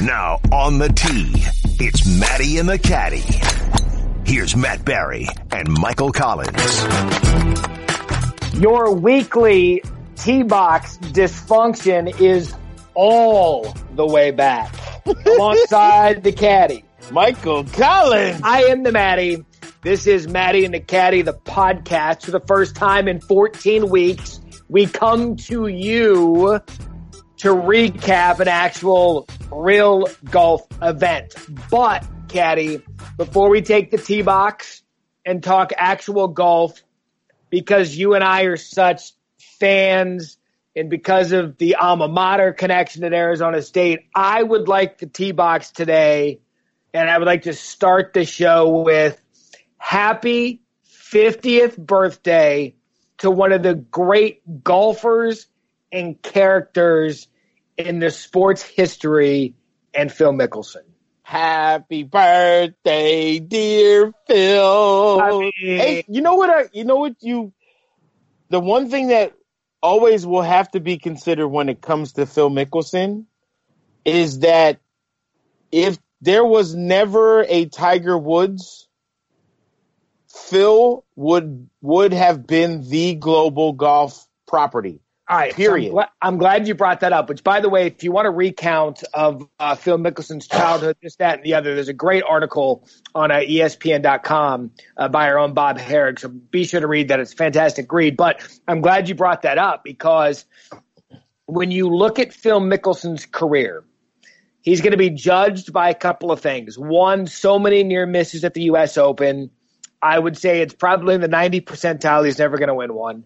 Now on the tee, it's Matty and the Caddy. Here's Matt Barrie and Michael Collins. Your weekly tee box dysfunction is all the way back alongside the caddy. Michael Collins. I am the Matty. This is Matty and the Caddy, the podcast. For the first time in 14 weeks, we come to you to recap an actual real golf event. But, Caddy, before we take the tee box and talk actual golf, because you and I are such fans and because of the alma mater connection at Arizona State, I would like the tee box today and I would like to start the show with happy 50th birthday to one of the great golfers and characters in the sports history and Phil Mickelson. Happy birthday, dear Phil. I mean- hey, you know what I, you know what you, the one thing that always will have to be considered when it comes to Phil Mickelson is that if there was never a Tiger Woods, Phil would, would have been the global golf property. All right. Period. I'm, gla- I'm glad you brought that up. Which, by the way, if you want a recount of uh, Phil Mickelson's childhood, this, that, and the other, there's a great article on uh, ESPN.com uh, by our own Bob Harig. So be sure to read that. It's a fantastic read. But I'm glad you brought that up because when you look at Phil Mickelson's career, he's going to be judged by a couple of things. One, so many near misses at the U.S. Open. I would say it's probably in the 90 percentile. He's never going to win one.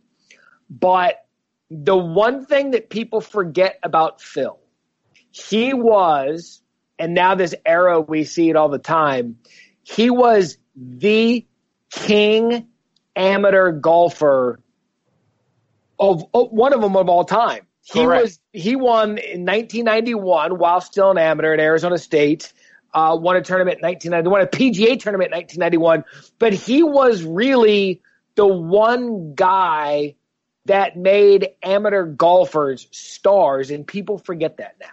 But the one thing that people forget about Phil, he was, and now this era we see it all the time, he was the king amateur golfer of, of one of them of all time. He Correct. was he won in 1991 while still an amateur at Arizona State. Uh, won a tournament in 1991, a PGA tournament in 1991. But he was really the one guy that made amateur golfers stars, and people forget that now.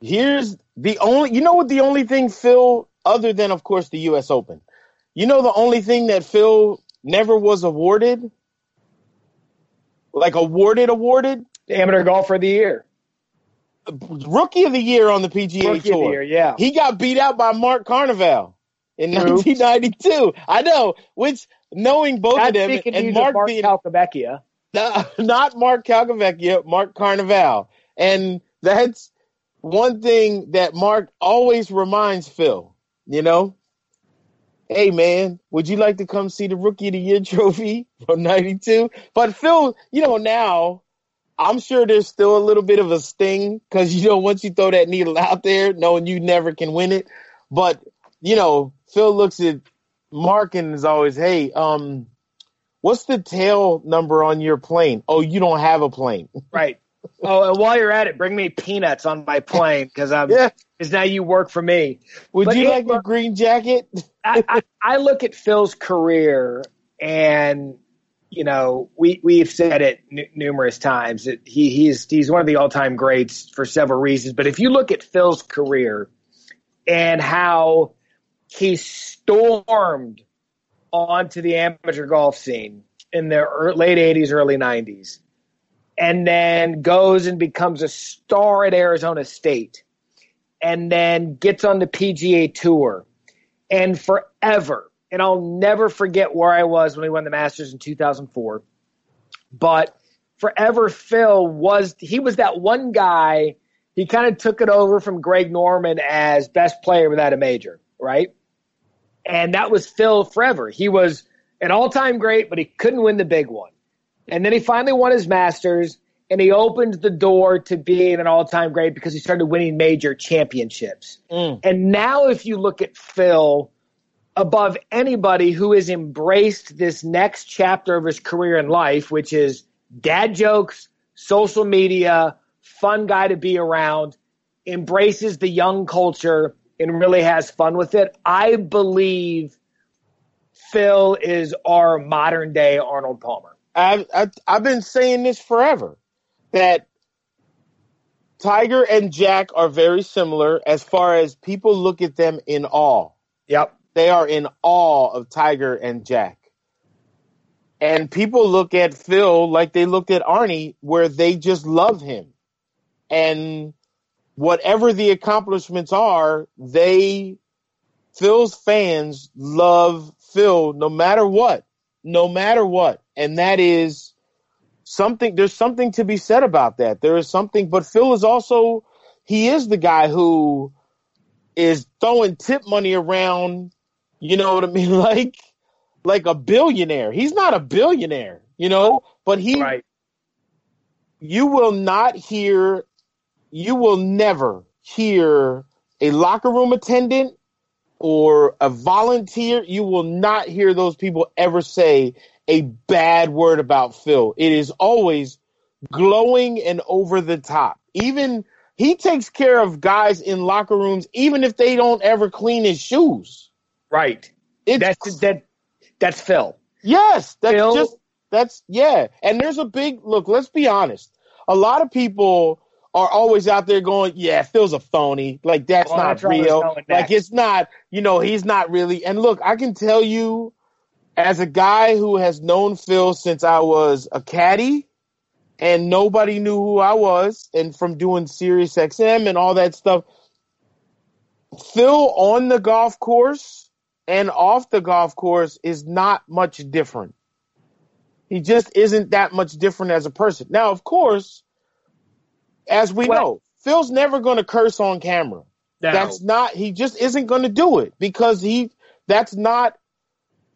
Here's the only, you know what the only thing Phil, other than of course the U.S. Open, you know the only thing that Phil never was awarded, like awarded, awarded, the Amateur golfer of the year, rookie of the year on the PGA rookie of Tour. the year, yeah. He got beat out by Mark Carnevale in True. 1992. I know, which knowing both Not of them speaking to you, and Mark, Mark being Calcavecchia. No, not Mark Calcavecchia, Mark Carnevale. And that's one thing that Mark always reminds Phil, you know? Hey man, would you like to come see the Rookie of the Year trophy from 92? But Phil, you know, now I'm sure there's still a little bit of a sting because, you know, once you throw that needle out there, knowing you never can win it. But, you know, Phil looks at Mark and is always, hey, um, what's the tail number on your plane? Oh, you don't have a plane. Right. Oh, and while you're at it, bring me peanuts on my plane because I'm Yeah. because now you work for me. Would But you like a green jacket? I, I, I look at Phil's career, and you know, we we've said it n- numerous times that he he's he's one of the all time greats for several reasons. But if you look at Phil's career and how he stormed onto the amateur golf scene in the late '80s, early '90s, and then goes and becomes a star at Arizona State, and then gets on the PGA Tour and forever. And I'll never forget where I was when we won the Masters in 2004. But forever, Phil was, he was that one guy. He kind of took it over from Greg Norman as best player without a major, right? And that was Phil forever. He was an all time great, but he couldn't win the big one. And then he finally won his Masters and he opened the door to being an all time great because he started winning major championships. Mm. And now, if you look at Phil above anybody who has embraced this next chapter of his career in life, which is dad jokes, social media, fun guy to be around, embraces the young culture, and really has fun with it, I believe Phil is our modern day Arnold Palmer. I've, I've I've been saying this forever that Tiger and Jack are very similar as far as people look at them in awe. Yep. They are in awe of Tiger and Jack. And people look at Phil like they looked at Arnie, where they just love him. And whatever the accomplishments are, they, Phil's fans love Phil no matter what, no matter what. And that is something, there's something to be said about that. There is something, but Phil is also, he is the guy who is throwing tip money around, you know what I mean? Like, like a billionaire. He's not a billionaire, you know, but he, Right. you will not hear, you will never hear a locker room attendant or a volunteer. You will not hear those people ever say a bad word about Phil. It is always glowing and over the top. Even he takes care of guys in locker rooms, even if they don't ever clean his shoes. Right. It's That's that. That's Phil. Yes, that's Phil- just that's yeah. And there's a big look. Let's be honest. A lot of people are always out there going, "Yeah, Phil's a phony. Like that's Well, not that's where I was real. Like it's not. You know, he's not really." And look, I can tell you, as a guy who has known Phil since I was a caddy, and nobody knew who I was, and from doing Sirius XM and all that stuff, Phil on the golf course and off the golf course is not much different. He just isn't that much different as a person. Now, of course, as we Well- know, Phil's never going to curse on camera. No. That's not, he just isn't going to do it because he, that's not,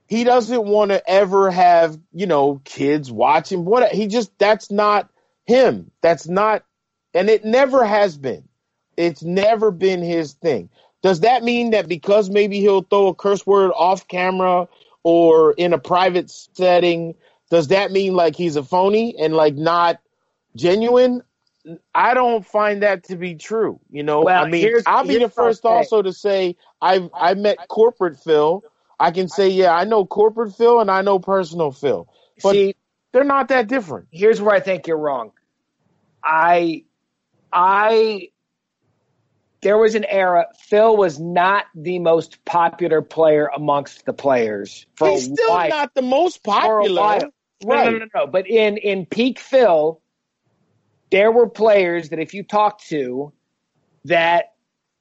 he doesn't want to ever have, you know, kids watching. What, he just, that's not him. That's not, and it never has been. It's never been his thing. Does that mean that because maybe he'll throw a curse word off camera or in a private setting, does that mean like he's a phony and like not genuine? I don't find that to be true. You know, Well, I mean, I'll be the first also to say I I met corporate Phil. I can say, yeah, I know corporate Phil and I know personal Phil, but See, they're not that different. here's where I think you're wrong. I, I, there was an era. Phil was not the most popular player amongst the players for He's still while. not the most popular. Right. no, no, no, no. But in in peak Phil, there were players that if you talked to, that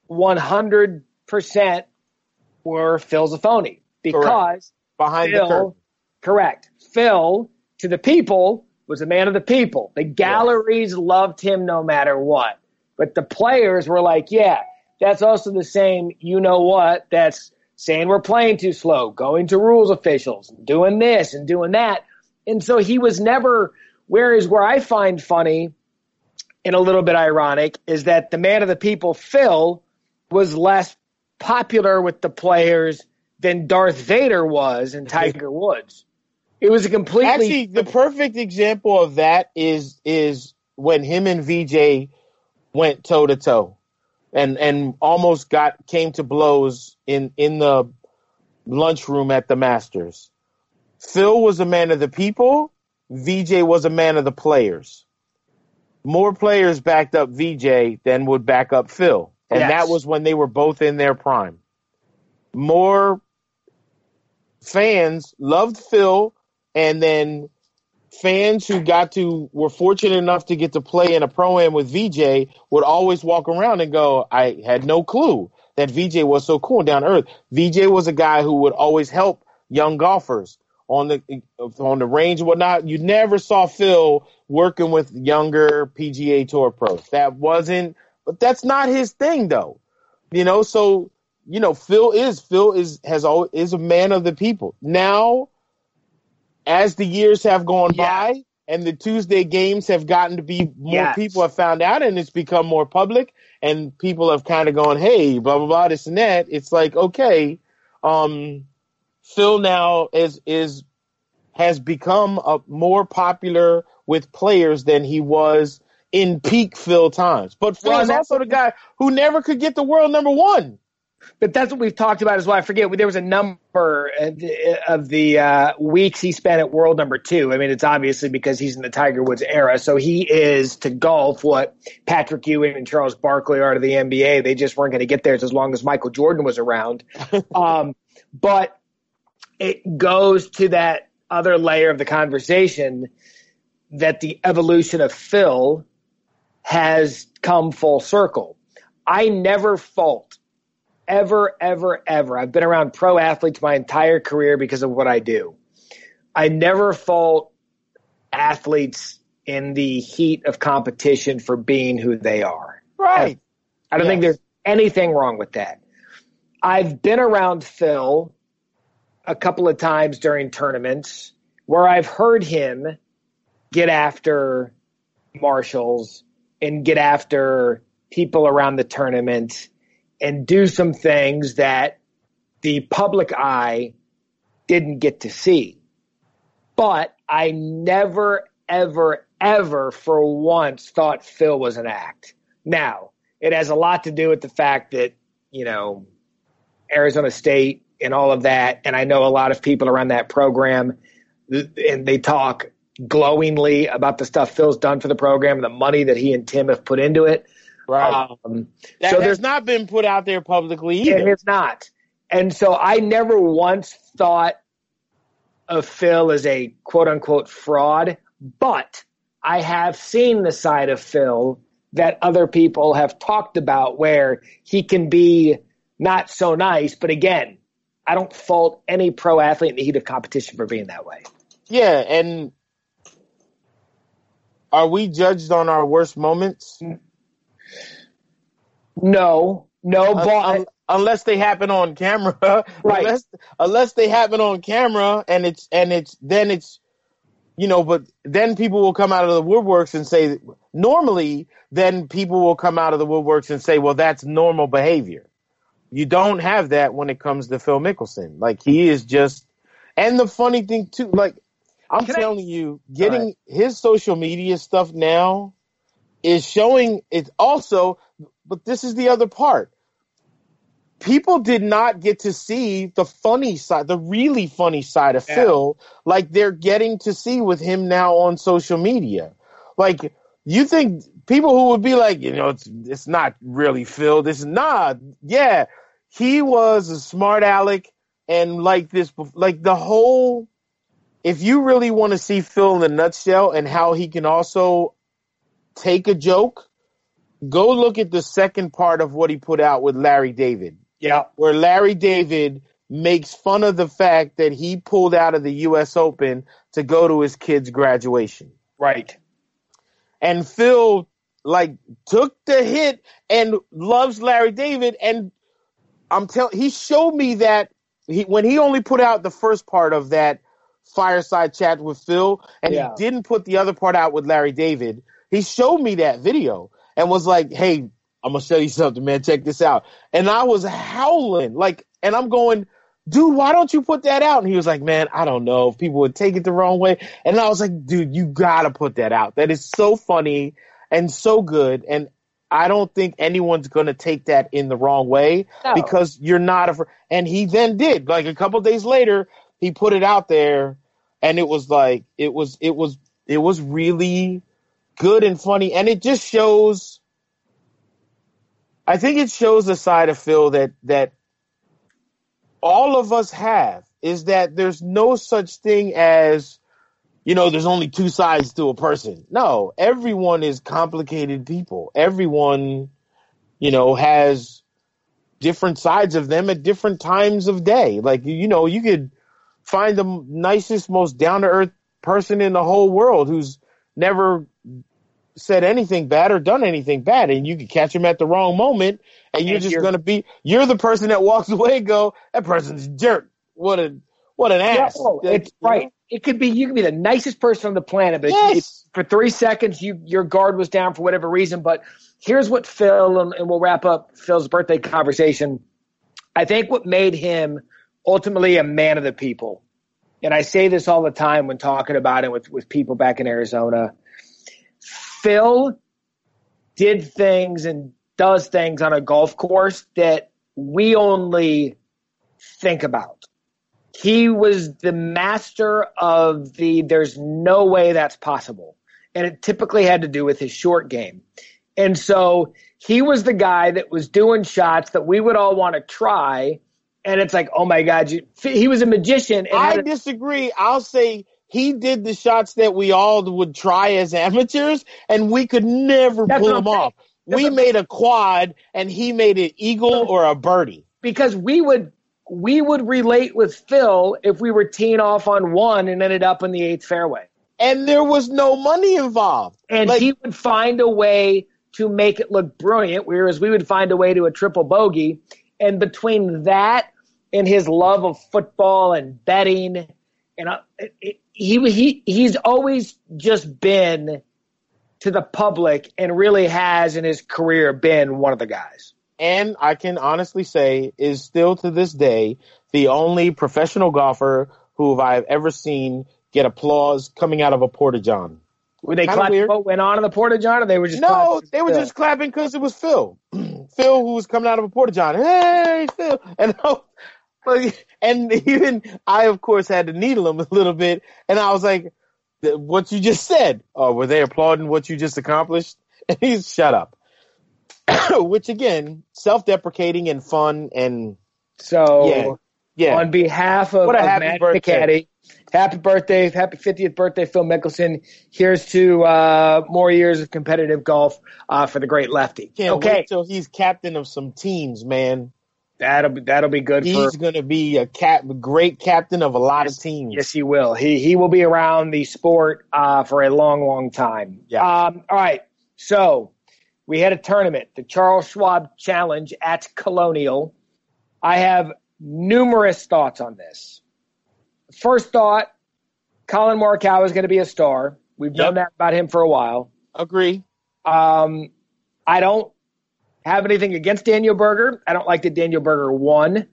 100 percent were Phil's a phony because Behind the Phil, curtain. correct, Phil to the people was a man of the people. The galleries loved him no matter what, but the players were like, yeah, that's also the same. You know what? That's saying we're playing too slow, going to rules officials, doing this and doing that. And so he was never, whereas where I find funny and a little bit ironic is that the man of the people, Phil, was less popular with the players than Darth Vader was in Tiger Woods. It was a completely Actually, the perfect example of that is is when him and VJ went toe to toe, and and almost got came to blows in in the lunchroom at the Masters. Phil was a man of the people. VJ was a man of the players. More players backed up VJ than would back up Phil, and Yes. that was when they were both in their prime. More fans loved Phil, and then fans who got to were fortunate enough to get to play in a pro am with VJ would always walk around and go, "I had no clue that VJ was so cool and down earth." VJ was a guy who would always help young golfers on the on the range and whatnot. You never saw Phil working with younger PGA Tour pros. That wasn't, but that's not his thing, though. You know, so you know, Phil is Phil is has always is a man of the people. Now, as the years have gone Yeah. by and the Tuesday games have gotten to be more Yes. people have found out and it's become more public and people have kind of gone, hey, blah blah blah, this and that. It's like okay, um, Phil now is is has become a, more popular with players than he was in peak Phil times. But Well, is also the guy who never could get the world number one. but that's what we've talked about as well. I forget there was a number of the uh, weeks he spent at world number two. I mean, it's obviously because he's in the Tiger Woods era. So he is to golf what Patrick Ewing and Charles Barkley are to the NBA. They just weren't going to get there as long as Michael Jordan was around. um, but it goes to that other layer of the conversation that the evolution of Phil has come full circle. I never fault ever, ever, ever. I've been around pro athletes my entire career because of what I do. I never fault athletes in the heat of competition for being who they are. Right. I, I don't yes. think there's anything wrong with that. I've been around Phil a couple of times during tournaments where I've heard him get after marshals and get after people around the tournament and do some things that the public eye didn't get to see. But I never, ever, ever for once thought Phil was an act. Now, it has a lot to do with the fact that, you know, Arizona State and all of that. And I know a lot of people around that program and they talk glowingly about the stuff Phil's done for the program and the money that he and Tim have put into it. Right. Um, that so has not been put out there publicly either. It has not. And so I never once thought of Phil as a quote unquote fraud, but I have seen the side of Phil that other people have talked about where he can be not so nice. But again, I don't fault any pro athlete in the heat of competition for being that way. Yeah. And are we judged on our worst moments? No, no, but unless they happen on camera, right? Unless, unless they happen on camera, and it's and it's then it's you know, but then people will come out of the woodworks and say normally then people will come out of the woodworks and say, well, that's normal behavior. You don't have that when it comes to Phil Mickelson. Like he is just, and the funny thing too, like I'm Can telling I, you, getting right. his social media stuff now is showing. It's also but this is the other part. People did not get to see the funny side, the really funny side of yeah. Phil, like they're getting to see with him now on social media. Like you think people who would be like, you know, it's it's not really Phil. This is not. Yeah, he was a smart aleck and like this, like the whole. If you really want to see Phil in a nutshell and how he can also take a joke go look at the second part of what he put out with Larry David. Yeah. Where Larry David makes fun of the fact that he pulled out of the US Open to go to his kid's graduation. Right. And Phil like took the hit and loves Larry David and I'm telling he showed me that he when he only put out the first part of that fireside chat with Phil and yeah. he didn't put the other part out with Larry David. He showed me that video and was like, "Hey, I'm gonna show you something, man. Check this out." And I was howling, like, and I'm going, "Dude, why don't you put that out?" And he was like, "Man, I don't know if people would take it the wrong way." And I was like, "Dude, you gotta put that out. That is so funny and so good." And I don't think anyone's gonna take that in the wrong way no. because you're not a. And he then did. Like a couple days later, he put it out there, and it was like it was it was it was really good and funny, and it just shows. I think it shows a side of Phil that that all of us have is that there's no such thing as you know there's only two sides to a person no everyone is complicated people everyone you know has different sides of them at different times of day like you know you could find the nicest most down to earth person in the whole world who's never said anything bad or done anything bad, and you can catch him at the wrong moment, and you're and just you're, gonna be you're the person that walks away and go, that person's jerk. What a what an ass. No, it's right. It could be you could be the nicest person on the planet, but yes. for three seconds you your guard was down for whatever reason. But here's what Phil and, and we'll wrap up Phil's birthday conversation. I think what made him ultimately a man of the people, and I say this all the time when talking about it with, with people back in Arizona Phil did things and does things on a golf course that we only think about. He was the master of the there's no way that's possible. And it typically had to do with his short game. And so he was the guy that was doing shots that we would all want to try. And it's like, oh my God, you, he was a magician. I a, disagree. I'll say he did the shots that we all would try as amateurs, and we could never pull them off. That's we made a quad, and he made an eagle or a birdie. Because we would we would relate with Phil if we were teeing off on one and ended up in the eighth fairway. And there was no money involved. And like, he would find a way to make it look brilliant, whereas we would find a way to a triple bogey. And between that and his love of football and betting, and uh, it, he he he's always just been to the public and really has in his career been one of the guys. And I can honestly say is still to this day the only professional golfer who I've ever seen get applause coming out of a porta john. Were they clapping what went on in the porta john, or they were just no? They were just clapping because it was Phil. Phil, who was coming out of a porta john. Hey, Phil, and and even I, of course, had to needle him a little bit, and I was like, "What you just said? Oh, were they applauding what you just accomplished?" And he's shut up. Which again, self-deprecating and fun, and so yeah, yeah. On behalf of, what a of happy Matt birthday happy birthday, happy 50th birthday, Phil Mickelson. Here's to uh, more years of competitive golf uh, for the great lefty. Can't okay. so he's captain of some teams, man. That'll be that'll be good. He's going to be a cap, great captain of a lot yes, of teams. Yes, he will. He he will be around the sport uh, for a long, long time. Yeah. Um, all right. So we had a tournament, the Charles Schwab Challenge at Colonial. I have numerous thoughts on this first thought, Collin Morikawa is going to be a star. We've yep. known that about him for a while. Agree. Um, I don't have anything against Daniel Berger. I don't like that Daniel Berger won.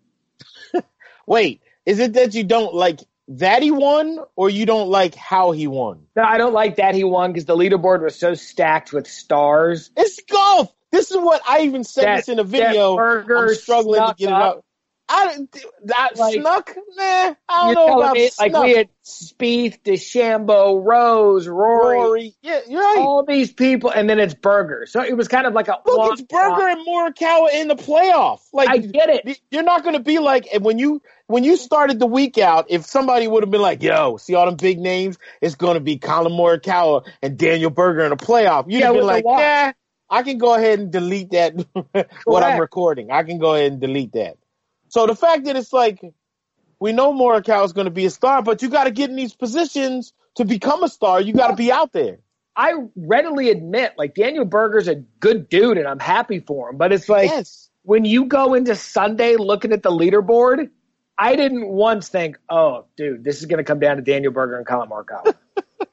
Wait, is it that you don't like that he won, or you don't like how he won? No, I don't like that he won because the leaderboard was so stacked with stars. It's golf. This is what I even said that, this in a video. I'm struggling to get it out. I that like, snuck, man. I don't know about me, snuck. Like we had Spieth, DeChambeau, Rose, Rory, Rory. Yeah, you're right. All these people, and then it's Berger. So it was kind of like a look. It's Berger and Morikawa in the playoff. Like I get it. You're not going to be like when you when you started the week out. If somebody would have been like, "Yo, see all them big names," it's going to be Collin Morikawa and Daniel Berger in the playoff. You'd yeah, have been like, "Yeah." I can go ahead and delete that what I'm recording. I can go ahead and delete that. So the fact that it's like we know Morikawa is going to be a star, but you got to get in these positions to become a star. You got to be out there. I readily admit, like Daniel Berger's a good dude, and I'm happy for him. But it's like yes. when you go into Sunday looking at the leaderboard, I didn't once think, "Oh, dude, this is going to come down to Daniel Berger and Collin Morikawa."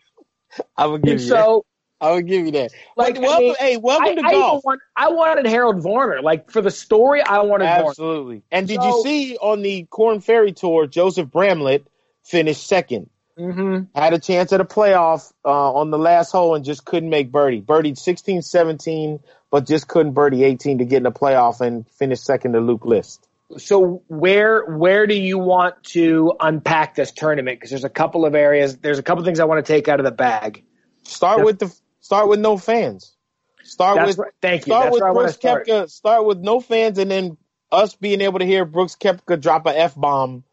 I would give and you so. I would give you that. Like, welcome, mean, hey, welcome I, to I golf. Want, I wanted Harold Varner. Like for the story, I wanted absolutely. Varner. And did so, you see on the Corn Ferry Tour, Joseph Bramlett finished 2nd mm-hmm. Had a chance at a playoff uh, on the last hole and just couldn't make birdie. Birdied 16, 17, but just couldn't birdie 18 to get in the playoff and finish second to Luke List. So where where do you want to unpack this tournament? Because there's a couple of areas. There's a couple of things I want to take out of the bag. Start with the Start with no fans. Start That's with right. thank you. Start That's with Brooks start. Koepka. Start with no fans, and then us being able to hear Brooks Koepka drop a f bomb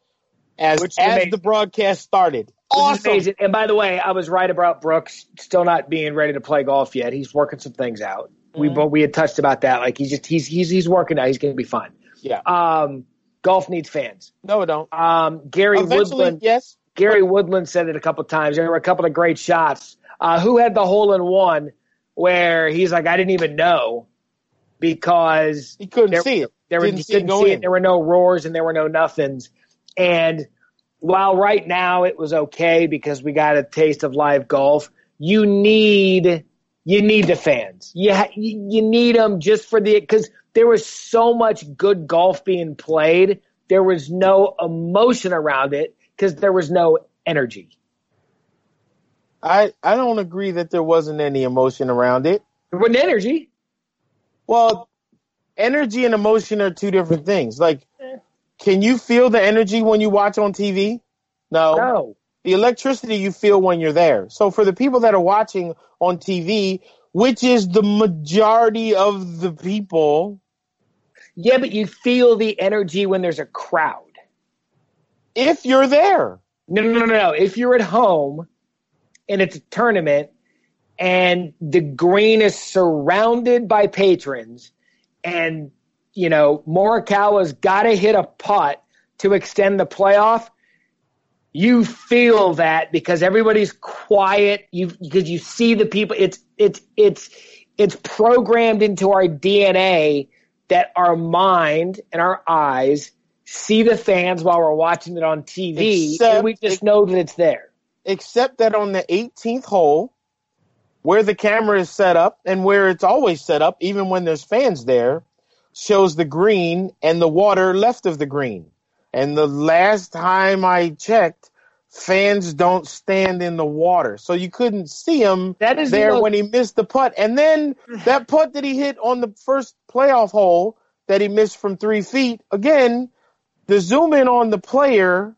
as Which as the broadcast started. Awesome. Amazing. And by the way, I was right about Brooks still not being ready to play golf yet. He's working some things out. Mm-hmm. We both we had touched about that. Like he's just he's he's he's working out. He's going to be fine. Yeah. Um, golf needs fans. No, it don't. Um, Gary Eventually, Woodland. Yes. Gary Woodland said it a couple times. There were a couple of great shots. Uh, who had the hole in one? where he's like, I didn't even know because he couldn't there, see it. There didn't he couldn't see, see it. There were no roars and there were no nothings. And while right now it was okay because we got a taste of live golf, you need you need the fans. You ha- you need them just for the because there was so much good golf being played. There was no emotion around it because there was no energy. I I don't agree that there wasn't any emotion around it. There wasn't energy. Well, energy and emotion are two different things. Like, can you feel the energy when you watch on TV? No. No. The electricity you feel when you're there. So for the people that are watching on TV, which is the majority of the people, Yeah, but you feel the energy when there's a crowd. if you're there, No, no, no, no, no. If you're at home and it's a tournament and the green is surrounded by patrons and, you know, Morikawa's got to hit a putt to extend the playoff, you feel that because everybody's quiet. You because you see the people. It's it's it's it's programmed into our DNA that our mind and our eyes see the fans while we're watching it on TV, Except- and we just know that it's there. Except that on the 18th hole, where the camera is set up and where it's always set up, even when there's fans there, shows the green and the water left of the green. And the last time I checked, fans don't stand in the water. So you couldn't see him That is there when he missed the putt. And then that putt that he hit on the first playoff hole that he missed from three feet, again, the zoom in on the player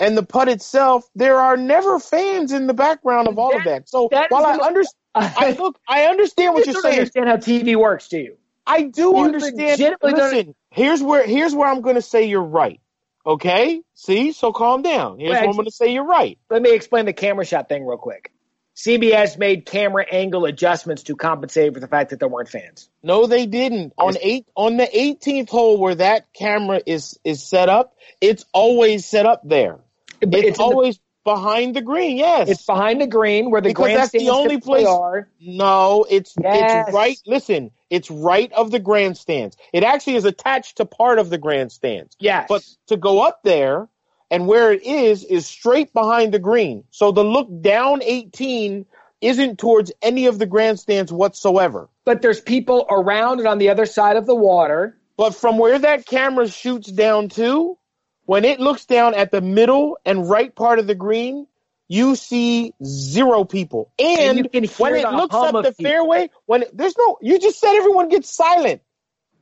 and the putt itself, there are never fans in the background of all of that. So that while I understand, I look, I understand what you you're saying. understand how TV works, do you? I do You understand. Listen, here's where here's where I'm going to say you're right. Okay, see, so calm down. Here's Wait, where I'm going to say you're right. Let me explain the camera shot thing real quick. CBS made camera angle adjustments to compensate for the fact that there weren't fans. No, they didn't. On eight on the 18th hole where that camera is is set up, it's always set up there. But It's, the- always behind the green. Yes, it's behind the green where the Because that's the grandstands only place- are. No, it's Yes. it's right. Listen, it's right of the grandstands. It actually is attached to part of the grandstands. Yes. But to go up there and where it is is straight behind the green. So the look down 18 isn't towards any of the grandstands whatsoever. but there's people around and on the other side of the water. But from where that camera shoots down to, when it looks down at the middle and right part of the green, you see zero people. And, And you can hear when it looks up the people. fairway, when it, there's no, you just said everyone gets silent.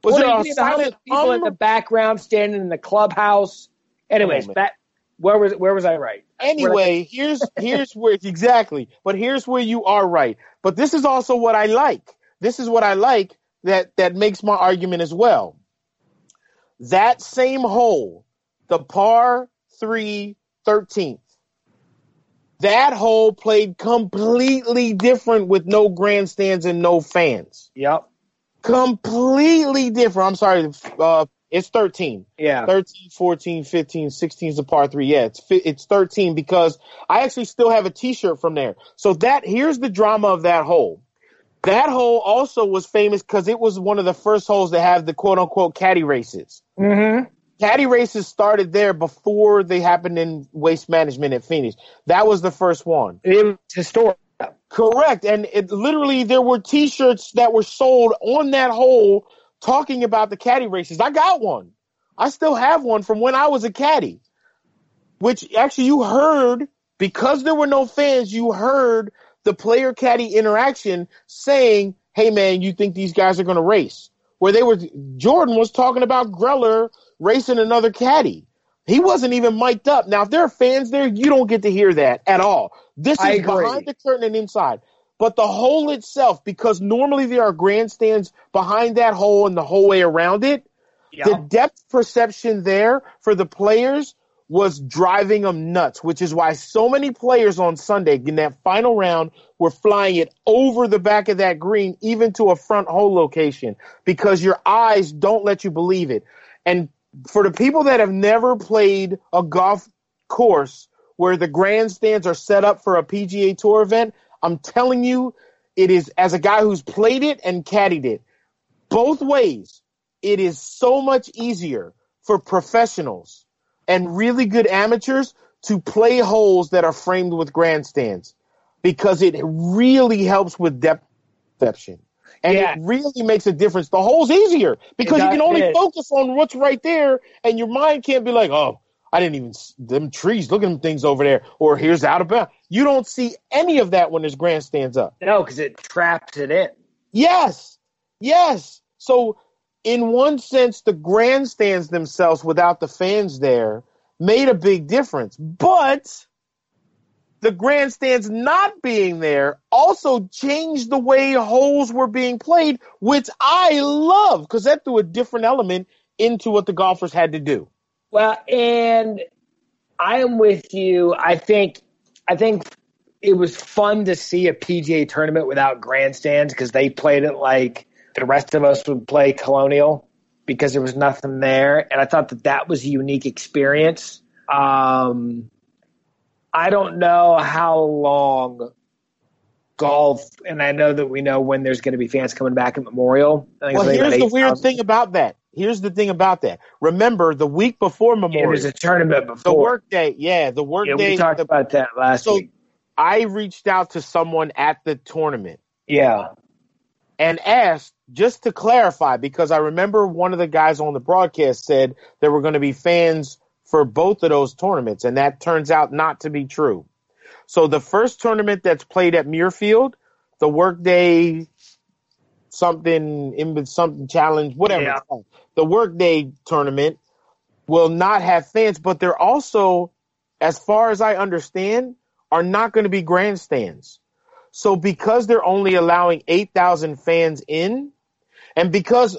Was Well, there a see the hum of silent people in the background standing in the clubhouse. Anyways, that where was where was I right? Anyway, here's here's where exactly, but here's where you are right. But this is also what I like. This is what I like that that makes my argument as well. That same hole, the par 3 13th. That hole played completely different with no grandstands and no fans. Yep. Completely different. I'm sorry, uh, it's 13. Yeah. 13, 14, 15, 16 is a par three. Yeah, it's it's 13 because I actually still have a T-shirt from there. So that here's the drama of that hole. That hole also was famous because it was one of the first holes to have the quote unquote caddy races. Mm-hmm. Caddy races started there before they happened in waste management at Phoenix. That was the first one. It was historic. Correct. And it literally there were t-shirts that were sold on that hole talking about the caddy races. I got one. I still have one from when I was a caddy. Which actually you heard because there were no fans, you heard the player caddy interaction saying, "Hey man, you think these guys are going to race?" Where they were Jordan was talking about Greller racing another caddy. He wasn't even mic'd up. Now, if there are fans there, you don't get to hear that at all. This is behind the curtain and inside. But the hole itself, because normally there are grandstands behind that hole and the whole way around it, the depth perception there for the players was driving them nuts, which is why so many players on Sunday in that final round were flying it over the back of that green, even to a front hole location, because your eyes don't let you believe it. And for the people that have never played a golf course where the grandstands are set up for a PGA Tour event, I'm telling you, it is as a guy who's played it and caddied it, both ways, it is so much easier for professionals and really good amateurs to play holes that are framed with grandstands because it really helps with depth perception. And Yeah. it really makes a difference. The hole's easier because you can only it focus on what's right there and your mind can't be like, oh, I didn't even, them trees, look at them things over there, or here's out of bounds. You don't see any of that when there's grandstands up. No, because it traps it in. Yes. Yes. So in one sense, the grandstands themselves without the fans there made a big difference. But the grandstands not being there also changed the way holes were being played, which I love because that threw a different element into what the golfers had to do. Well, and I am with you. I think I think it was fun to see a PGA tournament without grandstands because they played it like the rest of us would play Colonial because there was nothing there, and I thought that that was a unique experience. Um, I don't know how long golf, and I know that we know when there's going to be fans coming back at Memorial. well, here's the weird thing about that. Here's the thing about that. Remember, the week before Memorial, there's a tournament before the workday. Yeah, the workday. Yeah, we talked the, about that last so week. I reached out to someone at the tournament. Yeah, and asked just to clarify because I remember one of the guys on the broadcast said there were going to be fans for both of those tournaments, and that turns out not to be true. So the first tournament that's played at Muirfield, the Workday something in something challenge, whatever, Yeah. the Workday tournament will not have fans, but they're also, as far as I understand, are not going to be grandstands. So because they're only allowing 8,000 fans in, and because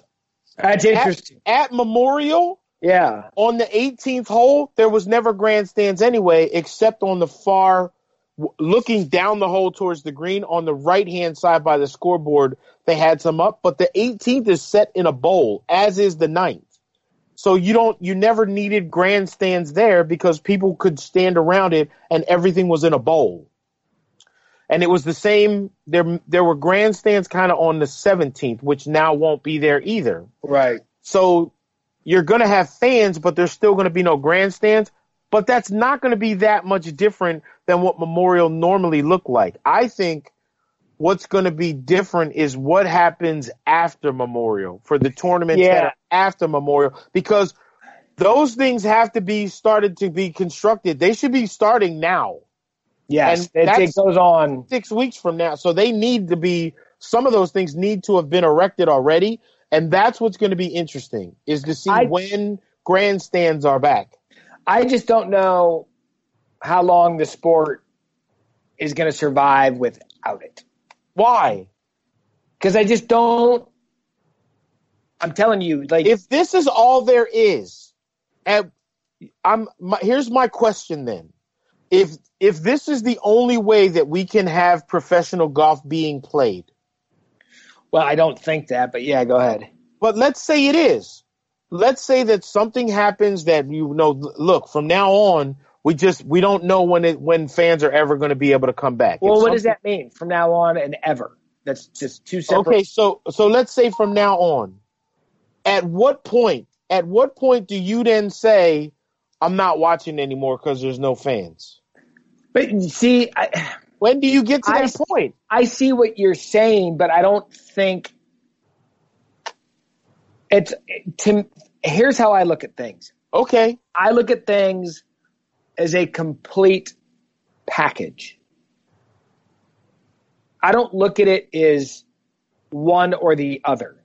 that's at, at Memorial, yeah, on the 18th hole, there was never grandstands anyway, except on the far, looking down the hole towards the green on the right hand side by the scoreboard, they had some up, but the 18th is set in a bowl, as is the 9th. So you don't, you never needed grandstands there because people could stand around it and everything was in a bowl. And it was the same, there, there were grandstands kind of on the 17th, which now won't be there either. right. So you're going to have fans, but there's still going to be no grandstands. But that's not going to be that much different than what Memorial normally looked like. I think what's going to be different is what happens after Memorial for the tournaments that are after Memorial because those things have to be started to be constructed. They should be starting now Yes, And it, it goes on. six weeks from now. So they need to be some of those things need to have been erected already, and that's what's going to be interesting is to see I- when grandstands are back. I just don't know how long the sport is going to survive without it. Why? Because I just don't. I'm telling you, like, If this is all there is, and I'm my, here's my question then: if if this is the only way that we can have professional golf being played, well, I don't think that, but yeah, go ahead. But let's say it is. Let's say that something happens that you know. Look, from now on, we just we don't know when it when fans are ever going to be able to come back. Well, what does that mean from now on and ever? That's just two separate. Okay, so so let's say from now on, at what point? At what point do you then say, "I'm not watching anymore because there's no fans"? But see, I, When do you get to I that see- point? I see what you're saying, but I don't think it's. To, here's how I look at things. Okay, I look at things as a complete package. I don't look at it as one or the other.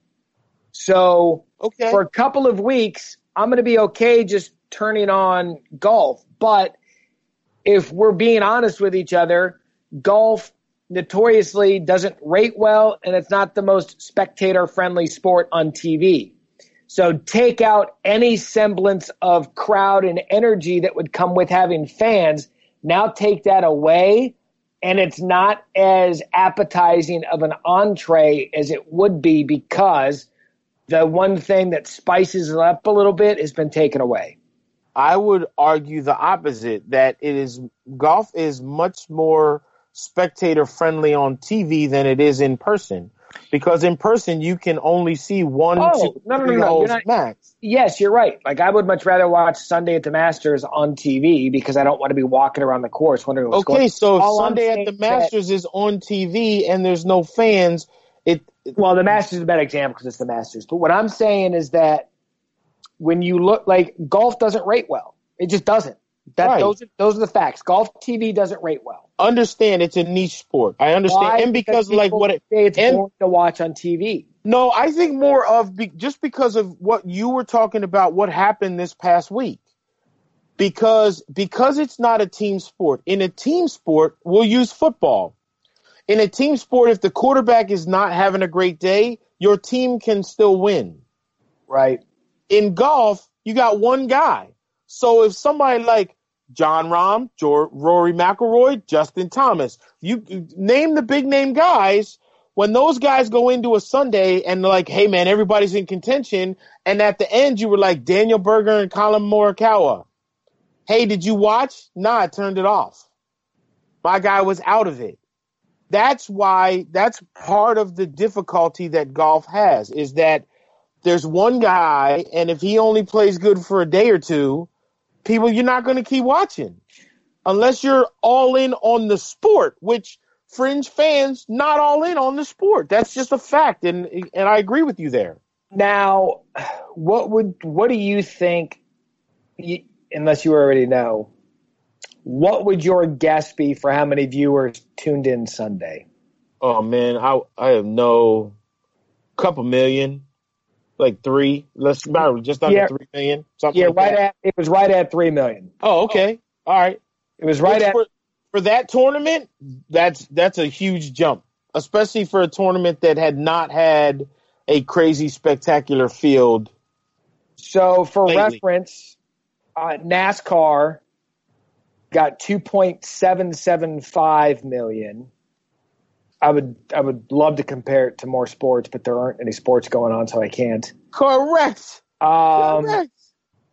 So okay. for a couple of weeks, I'm going to be okay just turning on golf. But if we're being honest with each other, golf notoriously doesn't rate well and it's not the most spectator friendly sport on TV. So take out any semblance of crowd and energy that would come with having fans. Now take that away and it's not as appetizing of an entree as it would be because the one thing that spices it up a little bit has been taken away. I would argue the opposite that it is golf is much more spectator friendly on TV than it is in person. Because in person you can only see one, Oh, two, no, no, no, no, not- max. Yes, you're right. Like I would much rather watch Sunday at the Masters on TV because I don't want to be walking around the course wondering what's Okay, going so All Sunday at the Masters is on TV and there's no fans, it Well, the Masters is a bad example because it's the Masters. But what I'm saying is that when you look like golf doesn't rate well, it just doesn't. That Right. those those are the facts. Golf TV doesn't rate well. Understand it's a niche sport. I understand, Why? and because like what it, it's and- boring to watch on TV. no, I think more of be, just because of what you were talking about, what happened this past week. Because because it's not a team sport. In a team sport, we'll use football. In a team sport, if the quarterback is not having a great day, your team can still win. Right. In golf, you got one guy. So if somebody like Jon Rahm, Rory McIlroy, Justin Thomas, you you name the big name guys. When those guys go into a Sunday and they're like, "Hey man, everybody's in contention," and at the end you were like Daniel Berger and Collin Morikawa. Hey, did you watch? Nah, I turned it off. My guy was out of it. That's why. That's part of the difficulty that golf has is that there's one guy, and if he only plays good for a day or two, people you're not going to keep watching unless you're all in on the sport, which fringe fans not all in on the sport. That's just a fact, and and I agree with you there. Now, what would what do you think? Unless you already know, what would your guess be for how many viewers tuned in Sunday? Oh man, I I have no couple million, like three. Let's about just under Yeah. three million. Something Yeah, like right that. at it was right at three million. Oh, okay, all right. It was right Which at for, for that tournament, that's that's a huge jump, especially for a tournament that had not had a crazy spectacular field. So for Lately. reference, uh, NASCAR got 2.775 million. I would I would love to compare it to more sports, but there aren't any sports going on, so I can't. Correct. Um, Correct.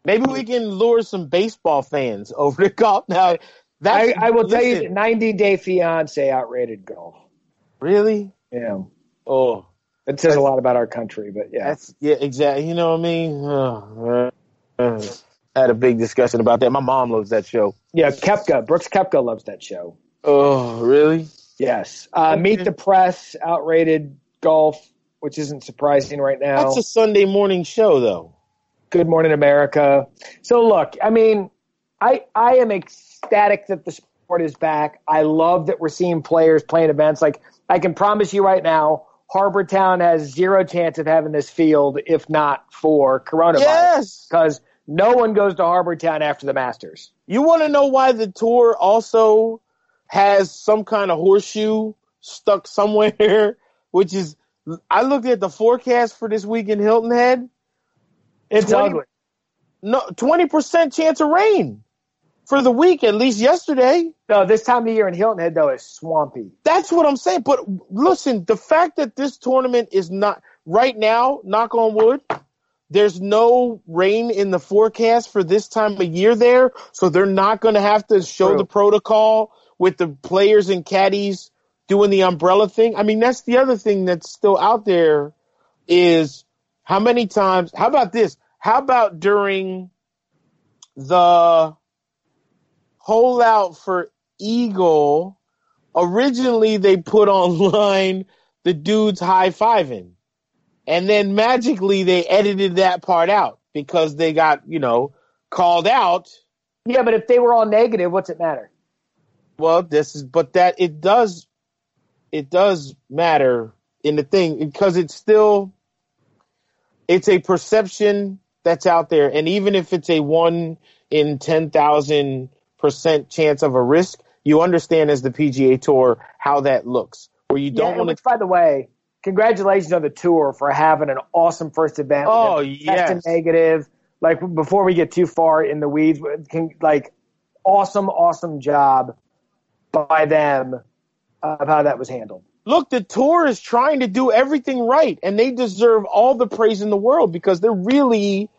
Maybe we can lure some baseball fans over to golf. Now, that's, I, I will tell you, 90 Day Fiance outrated golf. Really? Yeah, Oh, it says a lot about our country, but yeah. that's yeah, exactly. You know what I mean? Oh, uh, I had a big discussion about that. My mom loves that show. Yeah, Koepka, Brooks Koepka loves that show. Oh, really? Yes. Uh, Okay. Meet the Press outrated golf, which isn't surprising right now. That's a Sunday morning show, though. Good Morning America. So look, I mean, I I am ecstatic that the sport is back. I love that we're seeing players playing events. Like I can promise you right now, Harbour Town has zero chance of having this field if not for coronavirus. Yes. Because no one goes to Harbour Town after the Masters. You want to know why the tour also has some kind of horseshoe stuck somewhere, which is I looked at the forecast for this week in Hilton Head. It's 20 ugly. No, twenty percent chance of rain for the week. At least yesterday. No, this time of year in Hilton Head though is swampy. That's what I'm saying. But listen, the fact that this tournament is not right now, knock on wood, there's no rain in the forecast for this time of year there, so they're not going to have to show True. the protocol with the players and caddies doing the umbrella thing. I mean, that's the other thing that's still out there is how many times, how about this? How about during the holdout for Eagle, originally they put online the dudes high fiving. And then magically they edited that part out because they got, you know, called out. Yeah, but if they were all negative, what's it matter? Well, this is, but that it does, it does matter in the thing because it's still, it's a perception that's out there. And even if it's a one in 10,000 percent chance of a risk, you understand as the PGA Tour how that looks. Where you don't yeah, want to. by the way, congratulations on the tour for having an awesome first event. Oh, yes. negative. Like before we get too far in the weeds, can, like awesome, awesome job by them of how that was handled. Look, the tour is trying to do everything right, and they deserve all the praise in the world because they're really,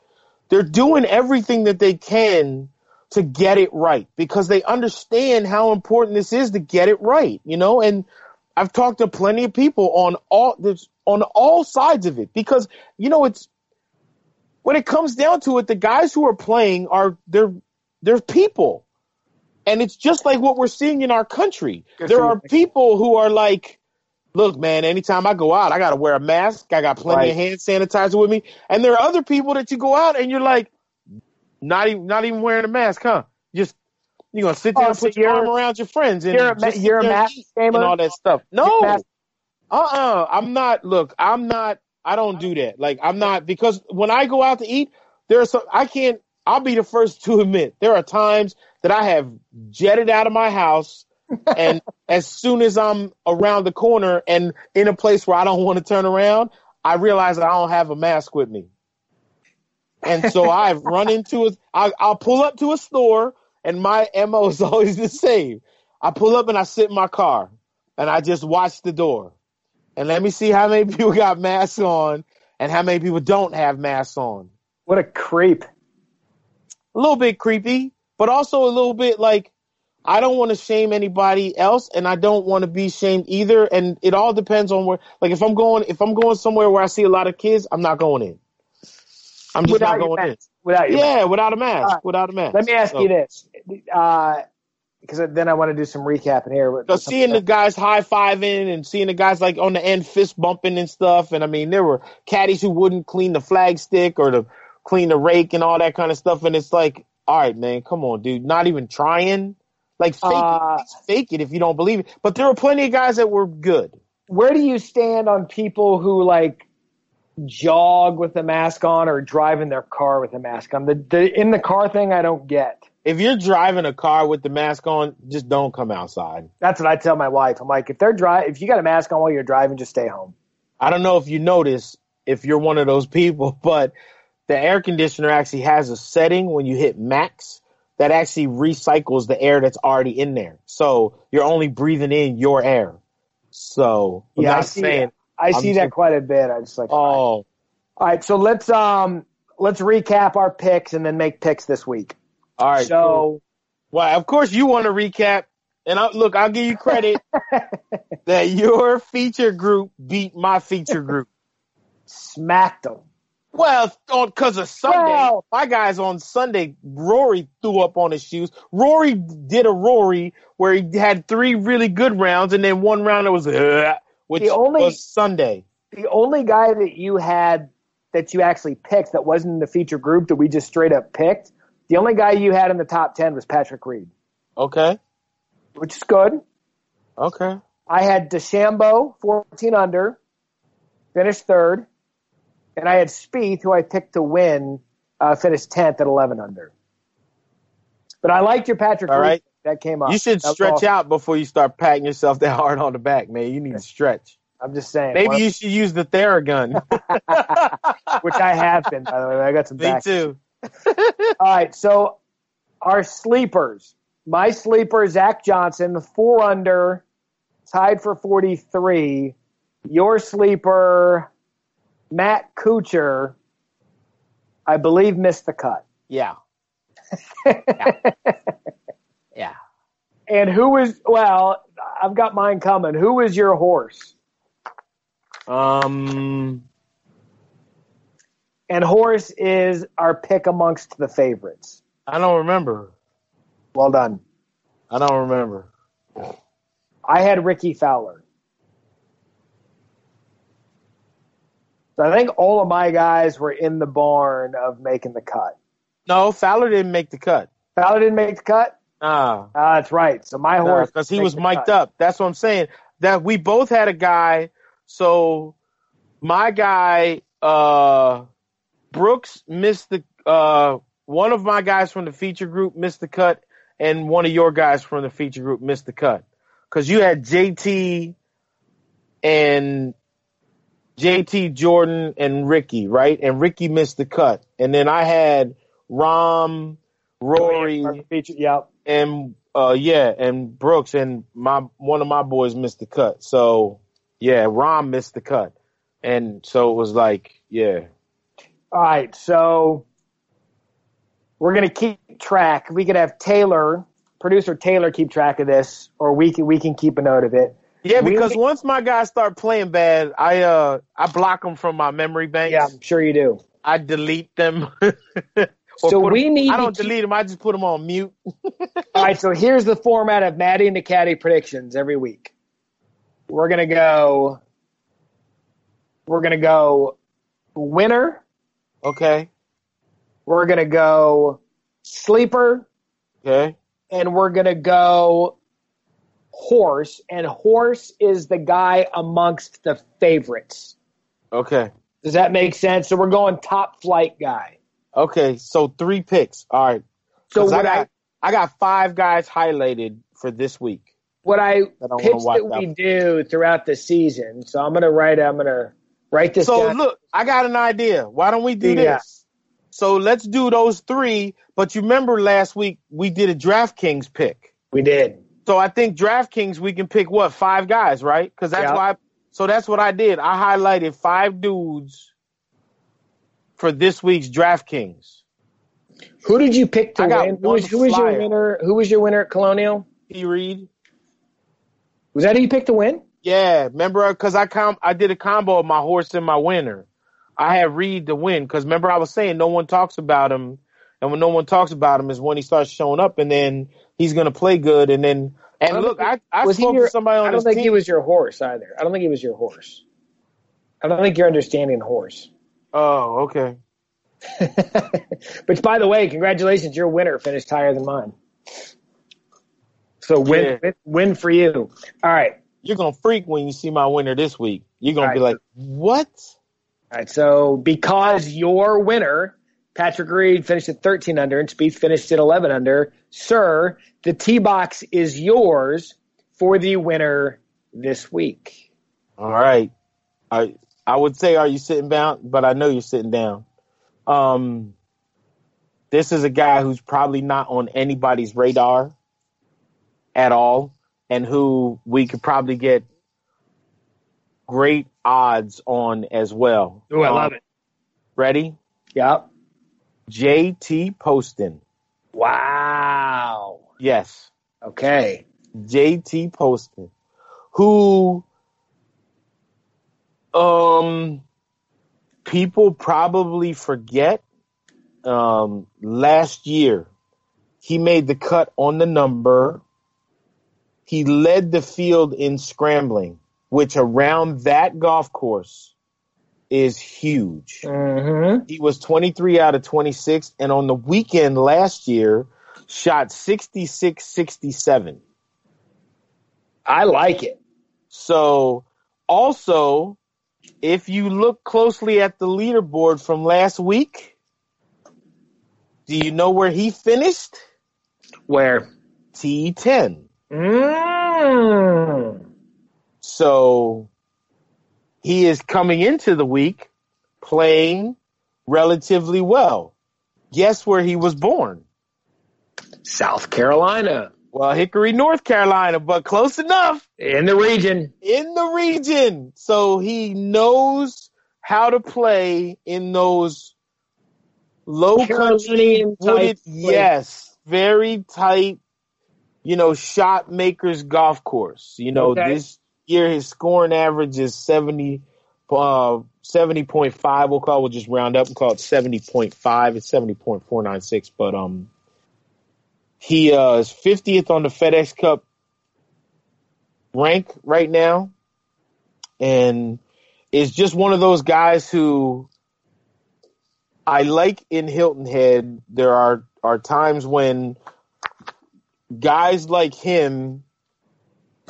they're doing everything that they can to get it right because they understand how important this is to get it right, you know, and I've talked to plenty of people on all this on all sides of it because you know it's when it comes down to it, the guys who are playing are they're they're people, and it's just like what we're seeing in our country. Good there are people who are like, look, man, anytime I go out, I got to wear a mask. I got plenty of hand sanitizer with me, and there are other people that you go out and you're like, not even not even wearing a mask, huh? Just You're gonna sit there Oh, and so put your arm around your friends and you're a, just you're a mask and all that stuff. No, mask- uh-uh. I'm not. Look, I'm not. I don't do that. Like I'm not because when I go out to eat, there's some. I can't. I'll be the first to admit there are times that I have jetted out of my house, and as soon as I'm around the corner and in a place where I don't want to turn around, I realize that I don't have a mask with me. And so I've run into a, I, I'll pull up to a store and my MO is always the same. I pull up and I sit in my car and I just watch the door and let me see how many people got masks on and how many people don't have masks on. What a creep. A little bit creepy, but also a little bit like, I don't want to shame anybody else and I don't want to be shamed either. And it all depends on where, like if I'm going, if I'm going somewhere where I see a lot of kids, I'm not going in. I'm just Without not going in. Without your mask. Yeah, without a mask. Right. Without a mask. Let me ask So- you this, uh, because then I want to do some recapping here. Because seeing the guys high fiving and seeing the guys like on the end fist bumping and stuff, and I mean there were caddies who wouldn't clean the flag stick or to clean the rake and all that kind of stuff, and it's like, all right, man, come on, dude, not even trying. Like fake Uh, it, fake it if you don't believe it. But there were plenty of guys that were good. where do you stand on people who like jog with a mask on or drive in their car with a mask on? The, the in the car thing I don't get. If you're driving a car with the mask on, just don't come outside. That's what I tell my wife. I'm like, if they're dri if you got a mask on while you're driving, just stay home. I don't know if you notice if you're one of those people, but the air conditioner actually has a setting when you hit max that actually recycles the air that's already in there. So you're only breathing in your air. So I'm Yeah, I see saying, that. I I'm see that quite a bit. I just like, oh, all right. So let's um let's recap our picks and then make picks this week. all right. so cool. well, of course you want to recap. And I, look, I'll give you credit that your feature group beat my feature group. smacked them. Well, because of Sunday, Well- my guys on Sunday, Rory threw up on his shoes. Rory did a Rory where he had three really good rounds, and then one round that was, uh, which The only- was Sunday. The only guy that you had that you actually picked that wasn't in the feature group that we just straight up picked, the only guy you had in the top ten was Patrick Reed, Okay, which is good. okay, I had DeChambeau, 14 under, finished third. And I had Spieth, who I picked to win, uh, finished 10th at 11 under. But I liked your Patrick All Reed. right. That came up. you should stretch awesome. out before you start patting yourself that hard on the back, man. You need to stretch. I'm just saying. Maybe you should use the Theragun. which I have been, by the way. I got some Me back. too. All right. So our sleepers. My sleeper, Zach Johnson, four under, tied for 43. Your sleeper, Matt Kuchar, I believe missed the cut. Yeah. Yeah. And who was well? I've got mine coming. Who is your horse? Um. And horse is our pick amongst the favorites. I don't remember. Well done. I don't remember. I had Rickie Fowler. So I think all of my guys were in the barn of making the cut. No, Fowler didn't make the cut. Fowler didn't make the cut. Ah. Ah, that's right. So my horse because he was mic'd cut. up. That's what I'm saying. That we both had a guy. So my guy, uh, Brooks missed the. Uh, one of my guys from the feature group missed the cut, and one of your guys from the feature group missed the cut. Because you had JT and JT Jordan and Rickie, right? And Rickie missed the cut, and then I had Rahm, Rory, Feature, yeah. and uh yeah, and Brooks and my one of my boys missed the cut. So yeah, Rahm missed the cut. And so it was like, yeah. All right. So we're gonna keep track. We could have Taylor, producer Taylor, keep track of this, or we can we can keep a note of it. Yeah, because once my guys start playing bad, I uh I block them from my memory banks. Yeah, I'm sure you do. I delete them. So we need I don't keep- delete them. I just put them on mute. All right, so here's the format of Matty and the Caddy predictions every week. We're gonna go. We're gonna go winner. Okay. We're gonna go sleeper, Okay. and we're going to go horse, and horse is the guy amongst the favorites. Okay. Does that make sense? So we're going top flight guy. Okay. So three picks. All right. So 'Cause I what got, I I got five guys highlighted for this week. what I That I pitch that we out. do throughout the season. So I'm gonna write. I'm gonna write this So down. look, I got an idea. Why don't we do Yeah. this? So let's do those three. But you remember last week we did a DraftKings pick. we did. So I think DraftKings we can pick what five guys, right? Because that's Yeah. why. So that's what I did. I highlighted five dudes for this week's DraftKings. Who did you pick to I win? Who was, who was your winner? Who was your winner at Colonial? P. Reed. Was that who you picked to win? Yeah, remember because I com- I did a combo of my horse and my winner. I had Reed to win because remember I was saying no one talks about him, and when no one talks about him is when he starts showing up, and then he's gonna play good, and then and I look, I I spoke your- to somebody on I don't think team. he was your horse either. I don't think he was your horse. I don't think you're understanding horse. oh, okay. Which, by the way, congratulations, your winner finished higher than mine. So win, Yeah. win, win for you. All right. You're gonna freak when you see my winner this week. You're gonna be Right. like, what? All right. So because your winner, Patrick Reed, finished at 13 under and Spieth finished at 11 under, sir, the tee box is yours for the winner this week. All right. I I would say, are you sitting down? But I know you're sitting down. Um, this is a guy who's probably not on anybody's radar at all, and who we could probably get great odds on as well. Oh, I Um, love it. Ready? Yep. JT Poston. Wow. Yes. Okay. JT Poston, who um people probably forget um last year he made the cut on the number. He led the field in scrambling, which around that golf course is huge. Mm-hmm. He was 23 out of 26 and on the weekend last year shot 66 67. I like it. So, also, if you look closely at the leaderboard from last week, do you know where he finished? Where? T10. Mm. So, he is coming into the week playing relatively well. Guess where he was born? South Carolina. Well, Hickory, North Carolina, but close enough. In the region. in the region. So he knows how to play in those low country wooded, yes, very tight, you know, shot makers golf course. You know, Okay. this year his scoring average is 70, uh, 70.5. We'll call, we'll just round up and call it 70.5. It's 70.496, but, um, he, uh, is 50th on the FedEx Cup rank right now and is just one of those guys who I like in Hilton Head. There are are times when guys like him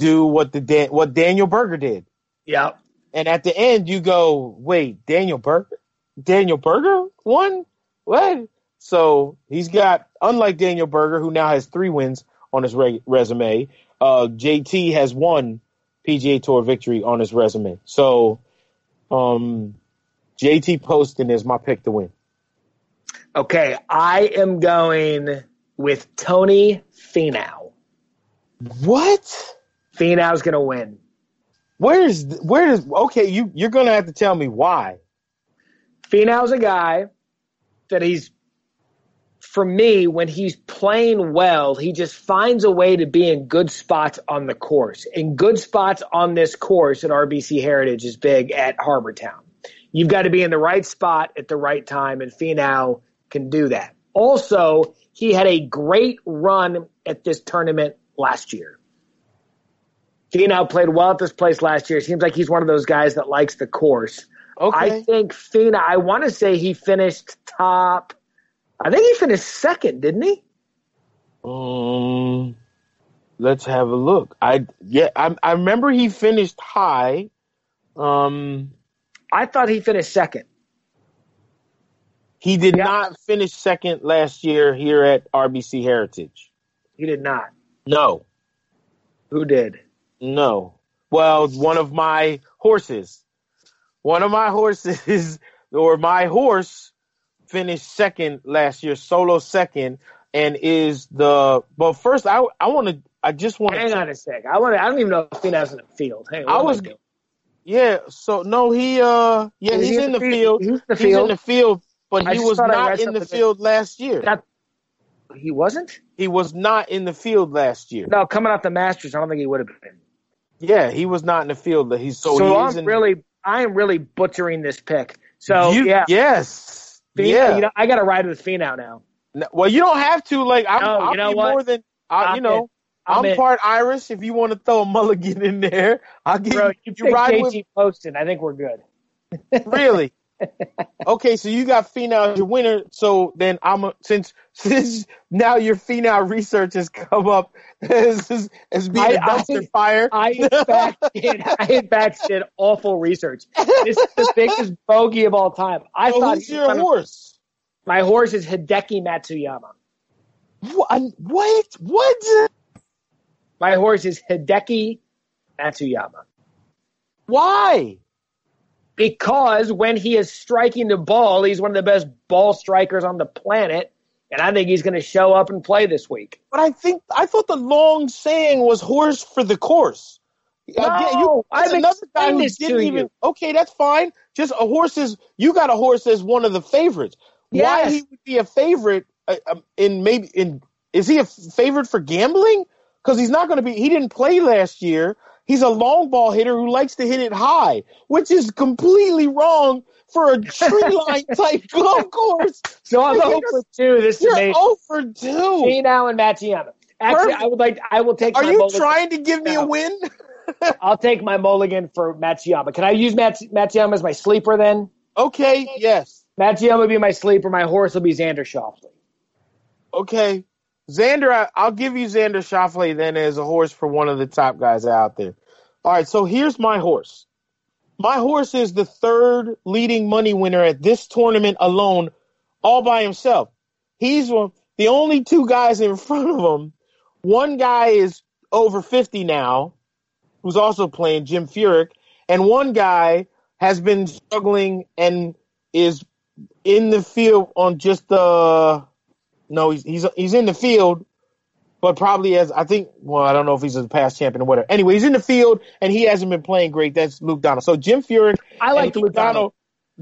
do what the Dan, what Daniel Berger did, Yeah. and at the end you go, "Wait, Daniel Berger? Daniel Berger won? What?" So he's got, unlike Daniel Berger, who now has three wins on his re- resume. Uh, JT has one PGA Tour victory on his resume. So, um, JT Poston is my pick to win. Okay. I am going with Tony Finau. What? Finau's going to win. Where's where does okay? You you're gonna have to tell me why. Finau's a guy that he's, for me, when he's playing well, he just finds a way to be in good spots on the course. And good spots on this course at RBC Heritage is big at Harbour Town. You've got to be in the right spot at the right time, and Finau can do that. Also, he had a great run at this tournament last year. Finau played well at this place last year. Seems like he's one of those guys that likes the course. Okay. I think Fina, I want to say he finished top. I think he finished second, didn't he? Um, let's have a look. I yeah, I, I remember he finished high. Um, I thought he finished second. he did Yeah. not finish second last year here at RBC Heritage. He did not. No, Who did? No. Well, one of my horses, one of my horses, or my horse, finished second last year, solo second, and is the. But first, I I want to. I just want to. Hang on a sec. I want. I don't even know if Finau's in the field. Hang on. I was-? Yeah. So no, he. Uh. Yeah, Is he's in the field. He's in the He's in field. the field, but I he was not in the that- field last year. That- he wasn't. He was not in the field last year. No, coming off the Masters, I don't think he would have been. Yeah, he was not in the field. That he's so, So, he I'm in, really, I am really butchering this pick. So You- yeah, Yes. Finau, yeah. You know, I got to ride with Finau now. No, well, you don't have to. Like, I'm, No, I'll you know more than. I, you know. I'm I'm, part Irish. If you want to throw a mulligan in there, I'll give Bro, you. you You ride with JT Poston. I think we're good. really. okay, so you got Finau as your winner. So then I'm a, since since now your Finau research has come up as as being a I- I- dumpster fire. I in fact did. I in fact did awful research. This is the biggest bogey of all time. I so thought who's your horse? my horse is Hideki Matsuyama. What? What? What? My horse is Hideki Matsuyama. Why? Because when he is striking the ball, he's one of the best ball strikers on the planet, and I think he's going to show up and play this week. But I think I thought the long saying was horse for the course. No, you, I've another guy who didn't even. you. Okay, that's fine. Just a horse is. You got a horse as one of the favorites. Why he would be a favorite uh, um, in maybe in is he a favorite for gambling? Because he's not going to be. He didn't play last year. He's a long ball hitter who likes to hit it high, which is completely wrong for a tree line type golf course. So I'm You're- 0 for 2. This is You're. 0 for 2. Finau and Matsuyama. Actually, Perfect. I would like. I will take. Are you mulligan. trying to give me a win? I'll take my mulligan for Matsuyama. Can I use Mats, Matsuyama as my sleeper then? Okay, yes. Matsuyama will be my sleeper. My horse will be Xander Schauffele. Okay. Xander, I, I'll give you Xander Schauffele then as a horse for one of the top guys out there. All right, so here's my horse. My horse is the third leading money winner at this tournament alone, all by himself. He's one, the only two guys in front of him. One guy is over 50 now, who's also playing Jim Furyk, and one guy has been struggling and is in the field on just the no, he's he's he's in the field, but probably as I think. Well, I don't know if he's a past champion or whatever. Anyway, he's in the field and he hasn't been playing great. That's Luke Donald. So Jim Furyk, I like Luke Donald.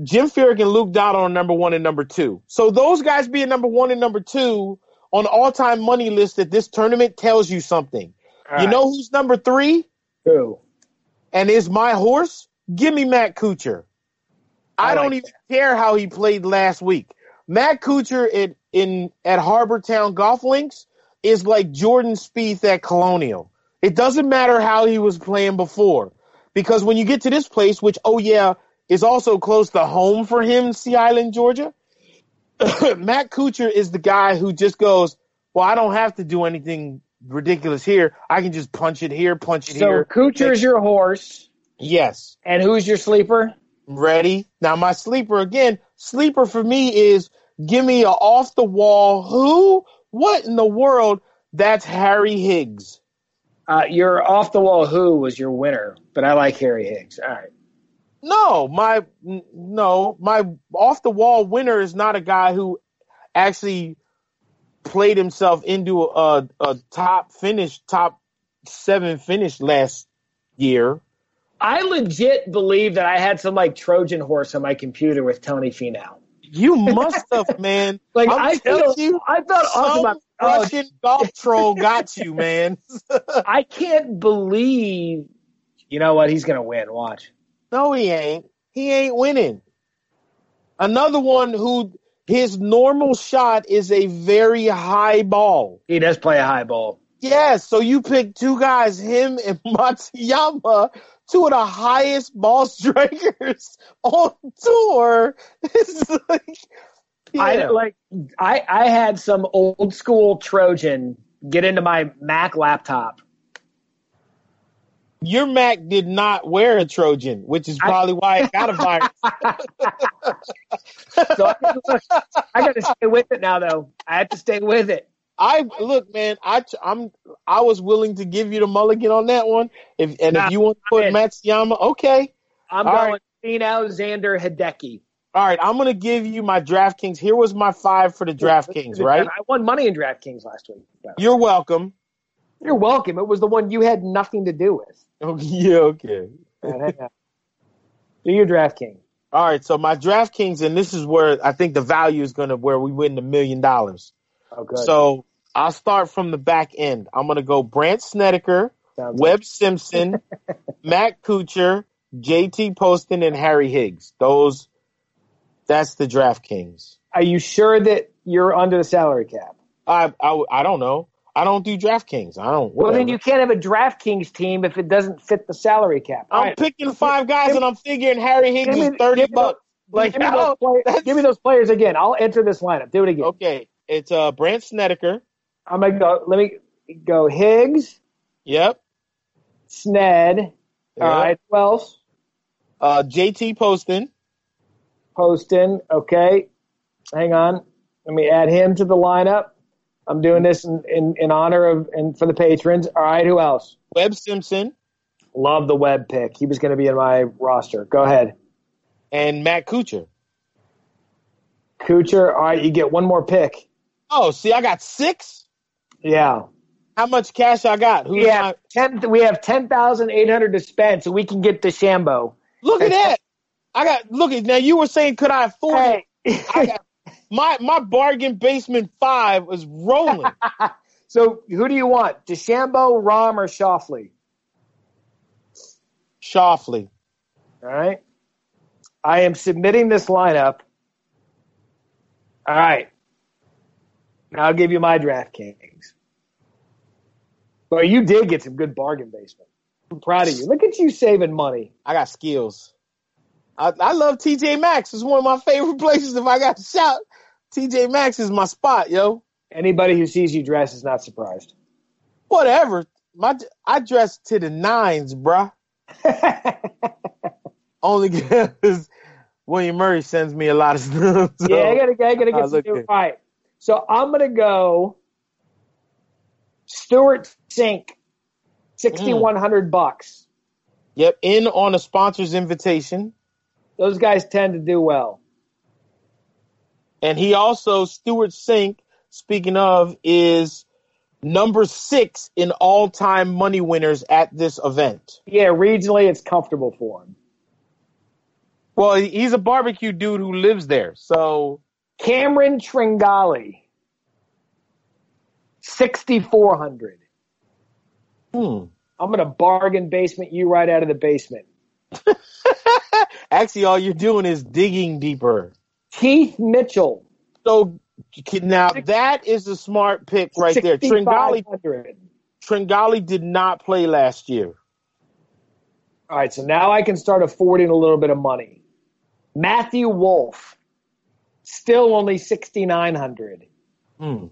Jim Furyk and Luke Donald are number one and number two. So those guys being number one and number two on all-time money list at this tournament tells you something. All you right. know who's number three who? and is my horse? Give me Matt Kuchar. I, I don't even care how he played last week. Matt Kuchar at in at Harbour Town Golf Links is like Jordan Spieth at Colonial. It doesn't matter how he was playing before, because when you get to this place, which oh yeah is also close to home for him, Sea Island, Georgia. Matt Kuchar is the guy who just goes, well, I don't have to do anything ridiculous here. I can just punch it here, punch it here. So here. Kuchar's your horse, Yes. and who's your sleeper? Ready? Now my sleeper again, sleeper for me is give me a off the wall who? What in the world? That's Harry Higgs. Uh, your off the wall who was your winner, but I like Harry Higgs. All right. No, my no, my off the wall winner is not a guy who actually played himself into a, a top finish, top seven finish last year. I legit believe that I had some like Trojan horse on my computer with Tony Finau. You must have, man. Like I'm I feel, you, I thought awesome Some about. Oh, Russian golf troll got you, man. I can't believe. You know what? He's gonna win. Watch. No, he ain't. He ain't winning. Another one who his normal shot is a very high ball. He does play a high ball. Yes, so you pick two guys, him and Matsuyama, two of the highest ball strikers on tour. It's like, I like. I I had some old school Trojan get into my Mac laptop. Your Mac did not wear a Trojan, which is probably why it got a virus. So I, I got to stay with it now, though. I have to stay with it. I look, man. I I'm I was willing to give you the mulligan on that one. If and Nah, if you want to put Matsuyama, okay. I'm All going right. Finau, Xander, Hideki. All right, I'm gonna give you my DraftKings. Here was my five for the DraftKings, right? I won money in DraftKings last week. You're welcome. You're welcome. It was the one you had nothing to do with. Okay, yeah, okay. All right, hang on. Do your DraftKings. All right, so my DraftKings, and this is where I think the value is gonna where we win the million dollars. Oh. So I'll start from the back end. I'm gonna go Brandt Snedeker, Sounds Webb Simpson, Matt Kuchar, JT Poston, and Harry Higgs. Those, that's the DraftKings. Are you sure that you're under the salary cap? I, I, I don't know. I don't do DraftKings. I don't. Well, then you can't have a DraftKings team if it doesn't fit the salary cap. I'm right. picking five guys, and I'm figuring Harry Higgs is thirty give bucks. Like, give, me those give me those players again. I'll enter this lineup. Do it again. Okay, it's uh Brandt Snedeker. I'm gonna go. Let me go. Higgs, Yep. Sned. Yeah. All right. Who else? Uh, JT Poston. Poston. Okay. Hang on. Let me add him to the lineup. I'm doing this in, in, in honor of and for the patrons. All right. Who else? Webb Simpson Love the Webb pick. He was going to be in my roster. Go ahead. and Matt Kuchar. Kuchar. All right. You get one more pick. Oh, see, I got six. Yeah. How much cash I got? Who's We my? have ten. We have ten thousand eight hundred to spend, so we can get DeChambeau. Look at that. I got. Look at now. You were saying, could I afford it? Hey. I got my my bargain basement five is rolling. so who do you want? DeChambeau, Rahm, or Schauffele? Schauffele. All right. I am submitting this lineup. All right. Now I'll give you my DraftKings. Well, you did get some good bargain basement. I'm proud of you. Look at you saving money. I got skills. I, I love TJ Maxx. It's one of my favorite places. If I got to shout, TJ Maxx is my spot, yo. Anybody who sees you dress is not surprised. Whatever. My I dress to the nines, bruh. Only because William Murray sends me a lot of stuff. so- yeah, I gotta, I gotta I get some good. All right. So I'm gonna go Stewart Cink, sixty one hundred mm. bucks. Yep, in on a sponsor's invitation. Those guys tend to do well. And he also, Stewart Cink, speaking of, is number six in all time money winners at this event. Yeah, regionally it's comfortable for him. Well, he's a barbecue dude who lives there. So, Cameron Tringale, sixty four hundred. hmm. I'm gonna bargain basement you right out of the basement. Actually, all you're doing is digging deeper. Keith Mitchell, So, now that is a smart pick right there. Tringale, Tringale did not play last year. All right, so now I can start affording a little bit of money. Matthew Wolff, still only 6,900. Hmm.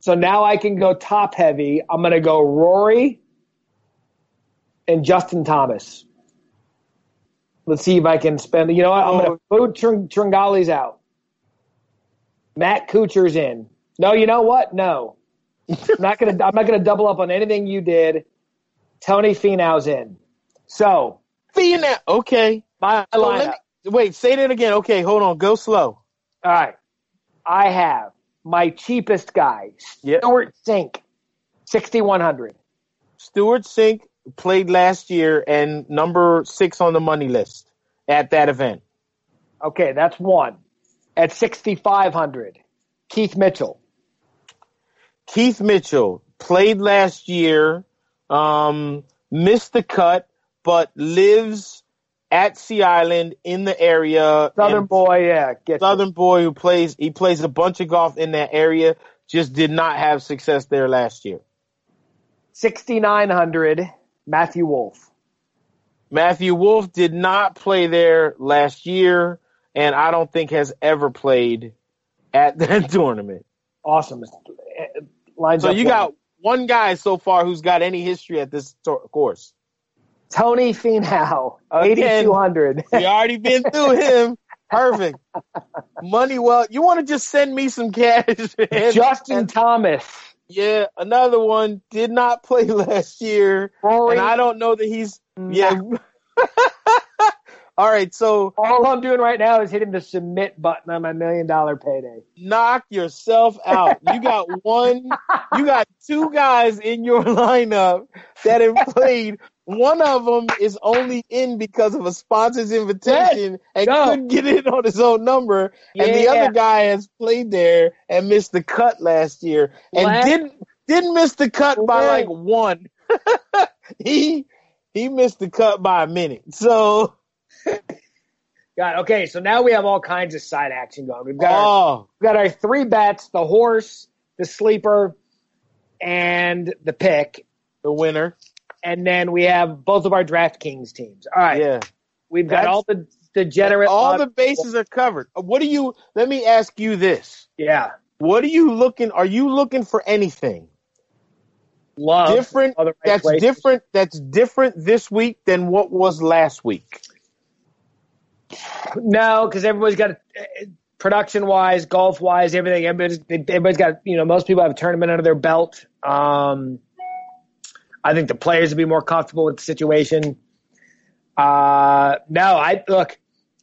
So now I can go top heavy. I'm going to go Rory and Justin Thomas. Let's see if I can spend. You know what? I'm going to put Tring- Tringale's out. Matt Kuchar's in. No, you know what? No, I'm not going to. I'm not going to double up on anything you did. Tony Finau's in. So Fiona, okay. my So lineup. me- wait, say that again. Okay, hold on. Go slow. All right. I have my cheapest guy. Stewart Cink, 6,100. Stewart Cink played last year and number six on the money list at that event. Okay, that's one. At 6,500, Keith Mitchell. Keith Mitchell played last year, um, missed the cut, but lives at Sea Island in the area. Southern and boy, yeah. Southern boy who plays, he plays a bunch of golf in that area, just did not have success there last year. 6,900, Matthew Wolff. Matthew Wolff did not play there last year, and I don't think has ever played at that tournament. Awesome. lines So you got one guy so far who's got any history at this tor- course. Tony Finau, 8,200. We already been through him. Perfect. Money well. You want to just send me some cash? man? Justin And- Thomas, yeah, another one did not play last year, Rory. and I don't know that he's mm. yeah. All right, so All I'm doing right now is hitting the submit button on my million dollar payday. knock yourself out. You got one, you got two guys in your lineup that have played. One of them is only in because of a sponsor's invitation and No. couldn't get in on his own number. And the other guy has played there and missed the cut last year and Last- didn't didn't miss the cut by like one. he he missed the cut by a minute. So God, okay, so now we have all kinds of side action going. We've got our, oh we've got our three bets: the horse, the sleeper, and the pick. the winner. And then we have both of our DraftKings teams. All right, Yeah. we've got That's- all the degenerate. All the bases are covered. What do you? Let me ask you this: yeah, What are you looking? Are you looking for anything love different? right That's places. different. That's different this week than what was last week. No, because everybody's got production wise, golf wise, everything. Everybody's, everybody's got you know most people have a tournament under their belt. Um, I think the players would be more comfortable with the situation. Uh, no, I look.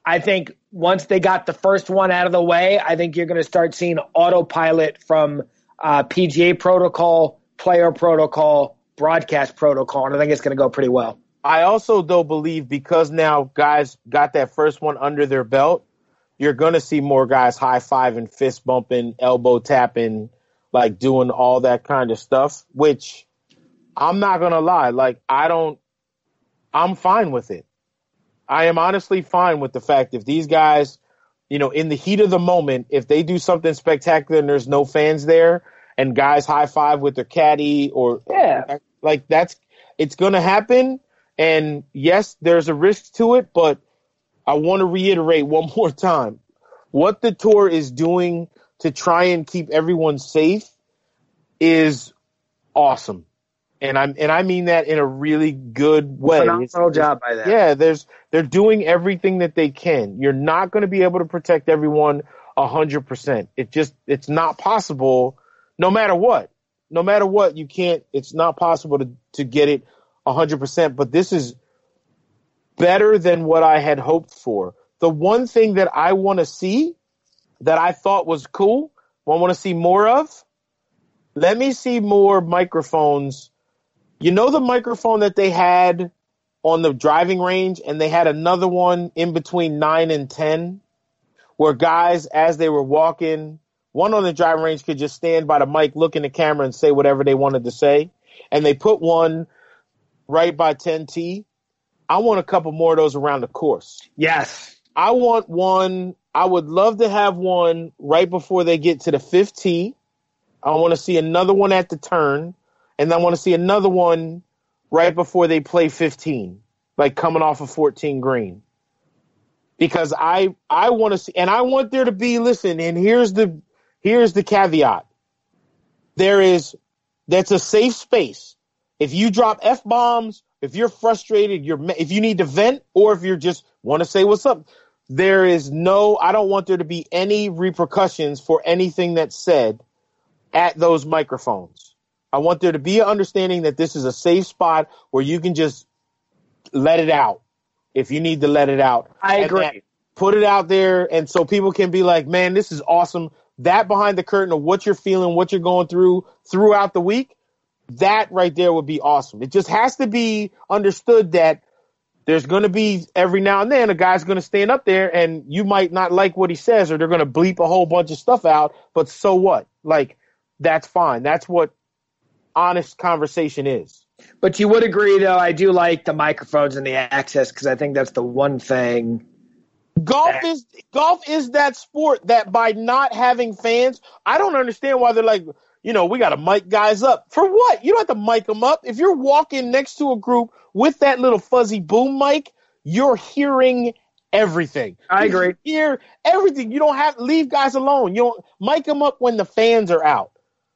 I think once they got the first one out of the way, I think you're going to start seeing autopilot from uh, PGA protocol, player protocol, broadcast protocol, and I think it's going to go pretty well. I also though believe because now guys got that first one under their belt, you're gonna see more guys high fiving, fist bumping, elbow tapping, like doing all that kind of stuff. Which I'm not gonna lie, like I don't, I'm fine with it. I am honestly fine with the fact if these guys, you know, in the heat of the moment, if they do something spectacular and there's no fans there, and guys high five with their caddy or Yeah. like that's it's going to happen and yes there's a risk to it but i want to reiterate one more time what the tour is doing to try and keep everyone safe is awesome and i'm and i mean that in a really good way It's- Phenomenal job by them. yeah, there's they're doing everything that they can. You're not going to be able to protect everyone a hundred percent. It just it's not possible. No matter what, no matter what, you can't. It's not possible to to get it a hundred percent. But this is better than what I had hoped for. The one thing that I want to see that I thought was cool, I want to see more of. Let me see more microphones. You know the microphone that they had on the driving range and they had another one in between 9 and 10 where guys as they were walking one on the driving range could just stand by the mic look in the camera and say whatever they wanted to say. And they put one right by 10t i want a couple more of those around the course. Yes. i want one. I would love to have one right before they get to the fifth T. I want to see another one at the turn and i want to see another one right before they play 15, like coming off of 14 green. Because I I want to see and I want there to be listen, and here's the here's the caveat. There is that's a safe space. If you drop F bombs, if you're frustrated, you're if you need to vent or if you're just want to say what's up, there is no I don't want there to be any repercussions for anything that's said at those microphones. I want there to be an understanding that this is a safe spot where you can just let it out if you need to let it out. I agree. put it out there and so people can be like, man, this is awesome. That behind the curtain of what you're feeling, what you're going through throughout the week, that right there would be awesome. It just has to be understood that there's going to be every now and then a guy's going to stand up there and you might not like what he says or they're going to bleep a whole bunch of stuff out, but so what? Like, that's fine. That's what honest conversation is. But you would agree, though, I do like the microphones and the access because I think that's the one thing. Golf is golf is that sport that by not having fans, I don't understand why they're like, you know, we got to mic guys up for what? You don't have to mic them up. If you're walking next to a group with that little fuzzy boom mic, you're hearing everything. I You agree. hear everything. You don't have to leave guys alone. You don't mic them up when the fans are out.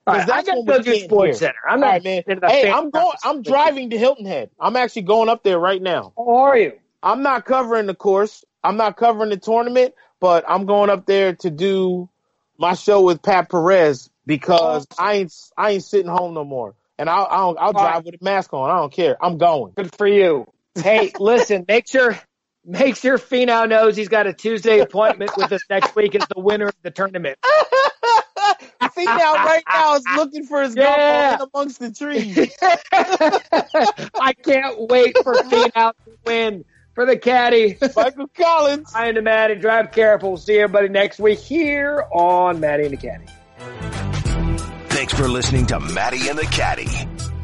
All right, I got to go to SportsCenter. I'm not, right, man. Hey, I'm going. I'm driving to Hilton Head. I'm actually going up there right now. How are you? I'm not covering the course. I'm not covering the tournament, but I'm going up there to do my show with Pat Perez because oh. I ain't I ain't sitting home no more. And I'll I'll, I'll drive right. with a mask on. I don't care. I'm going. Good for you. Hey, listen, make sure make sure Finau knows he's got a Tuesday appointment with us next week as the winner of the tournament. Finau right now is looking for his yeah. golf amongst the trees. I can't wait for Finau to win for the caddy. Michael Collins. I am the Matty. Drive careful. We'll see everybody next week here on Matty and the Caddy. Thanks for listening to Matty and the Caddy.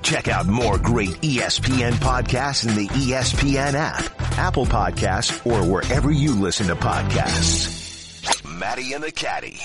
Check out more great ESPN podcasts in the ESPN app, Apple Podcasts, or wherever you listen to podcasts. Matty and the Caddy.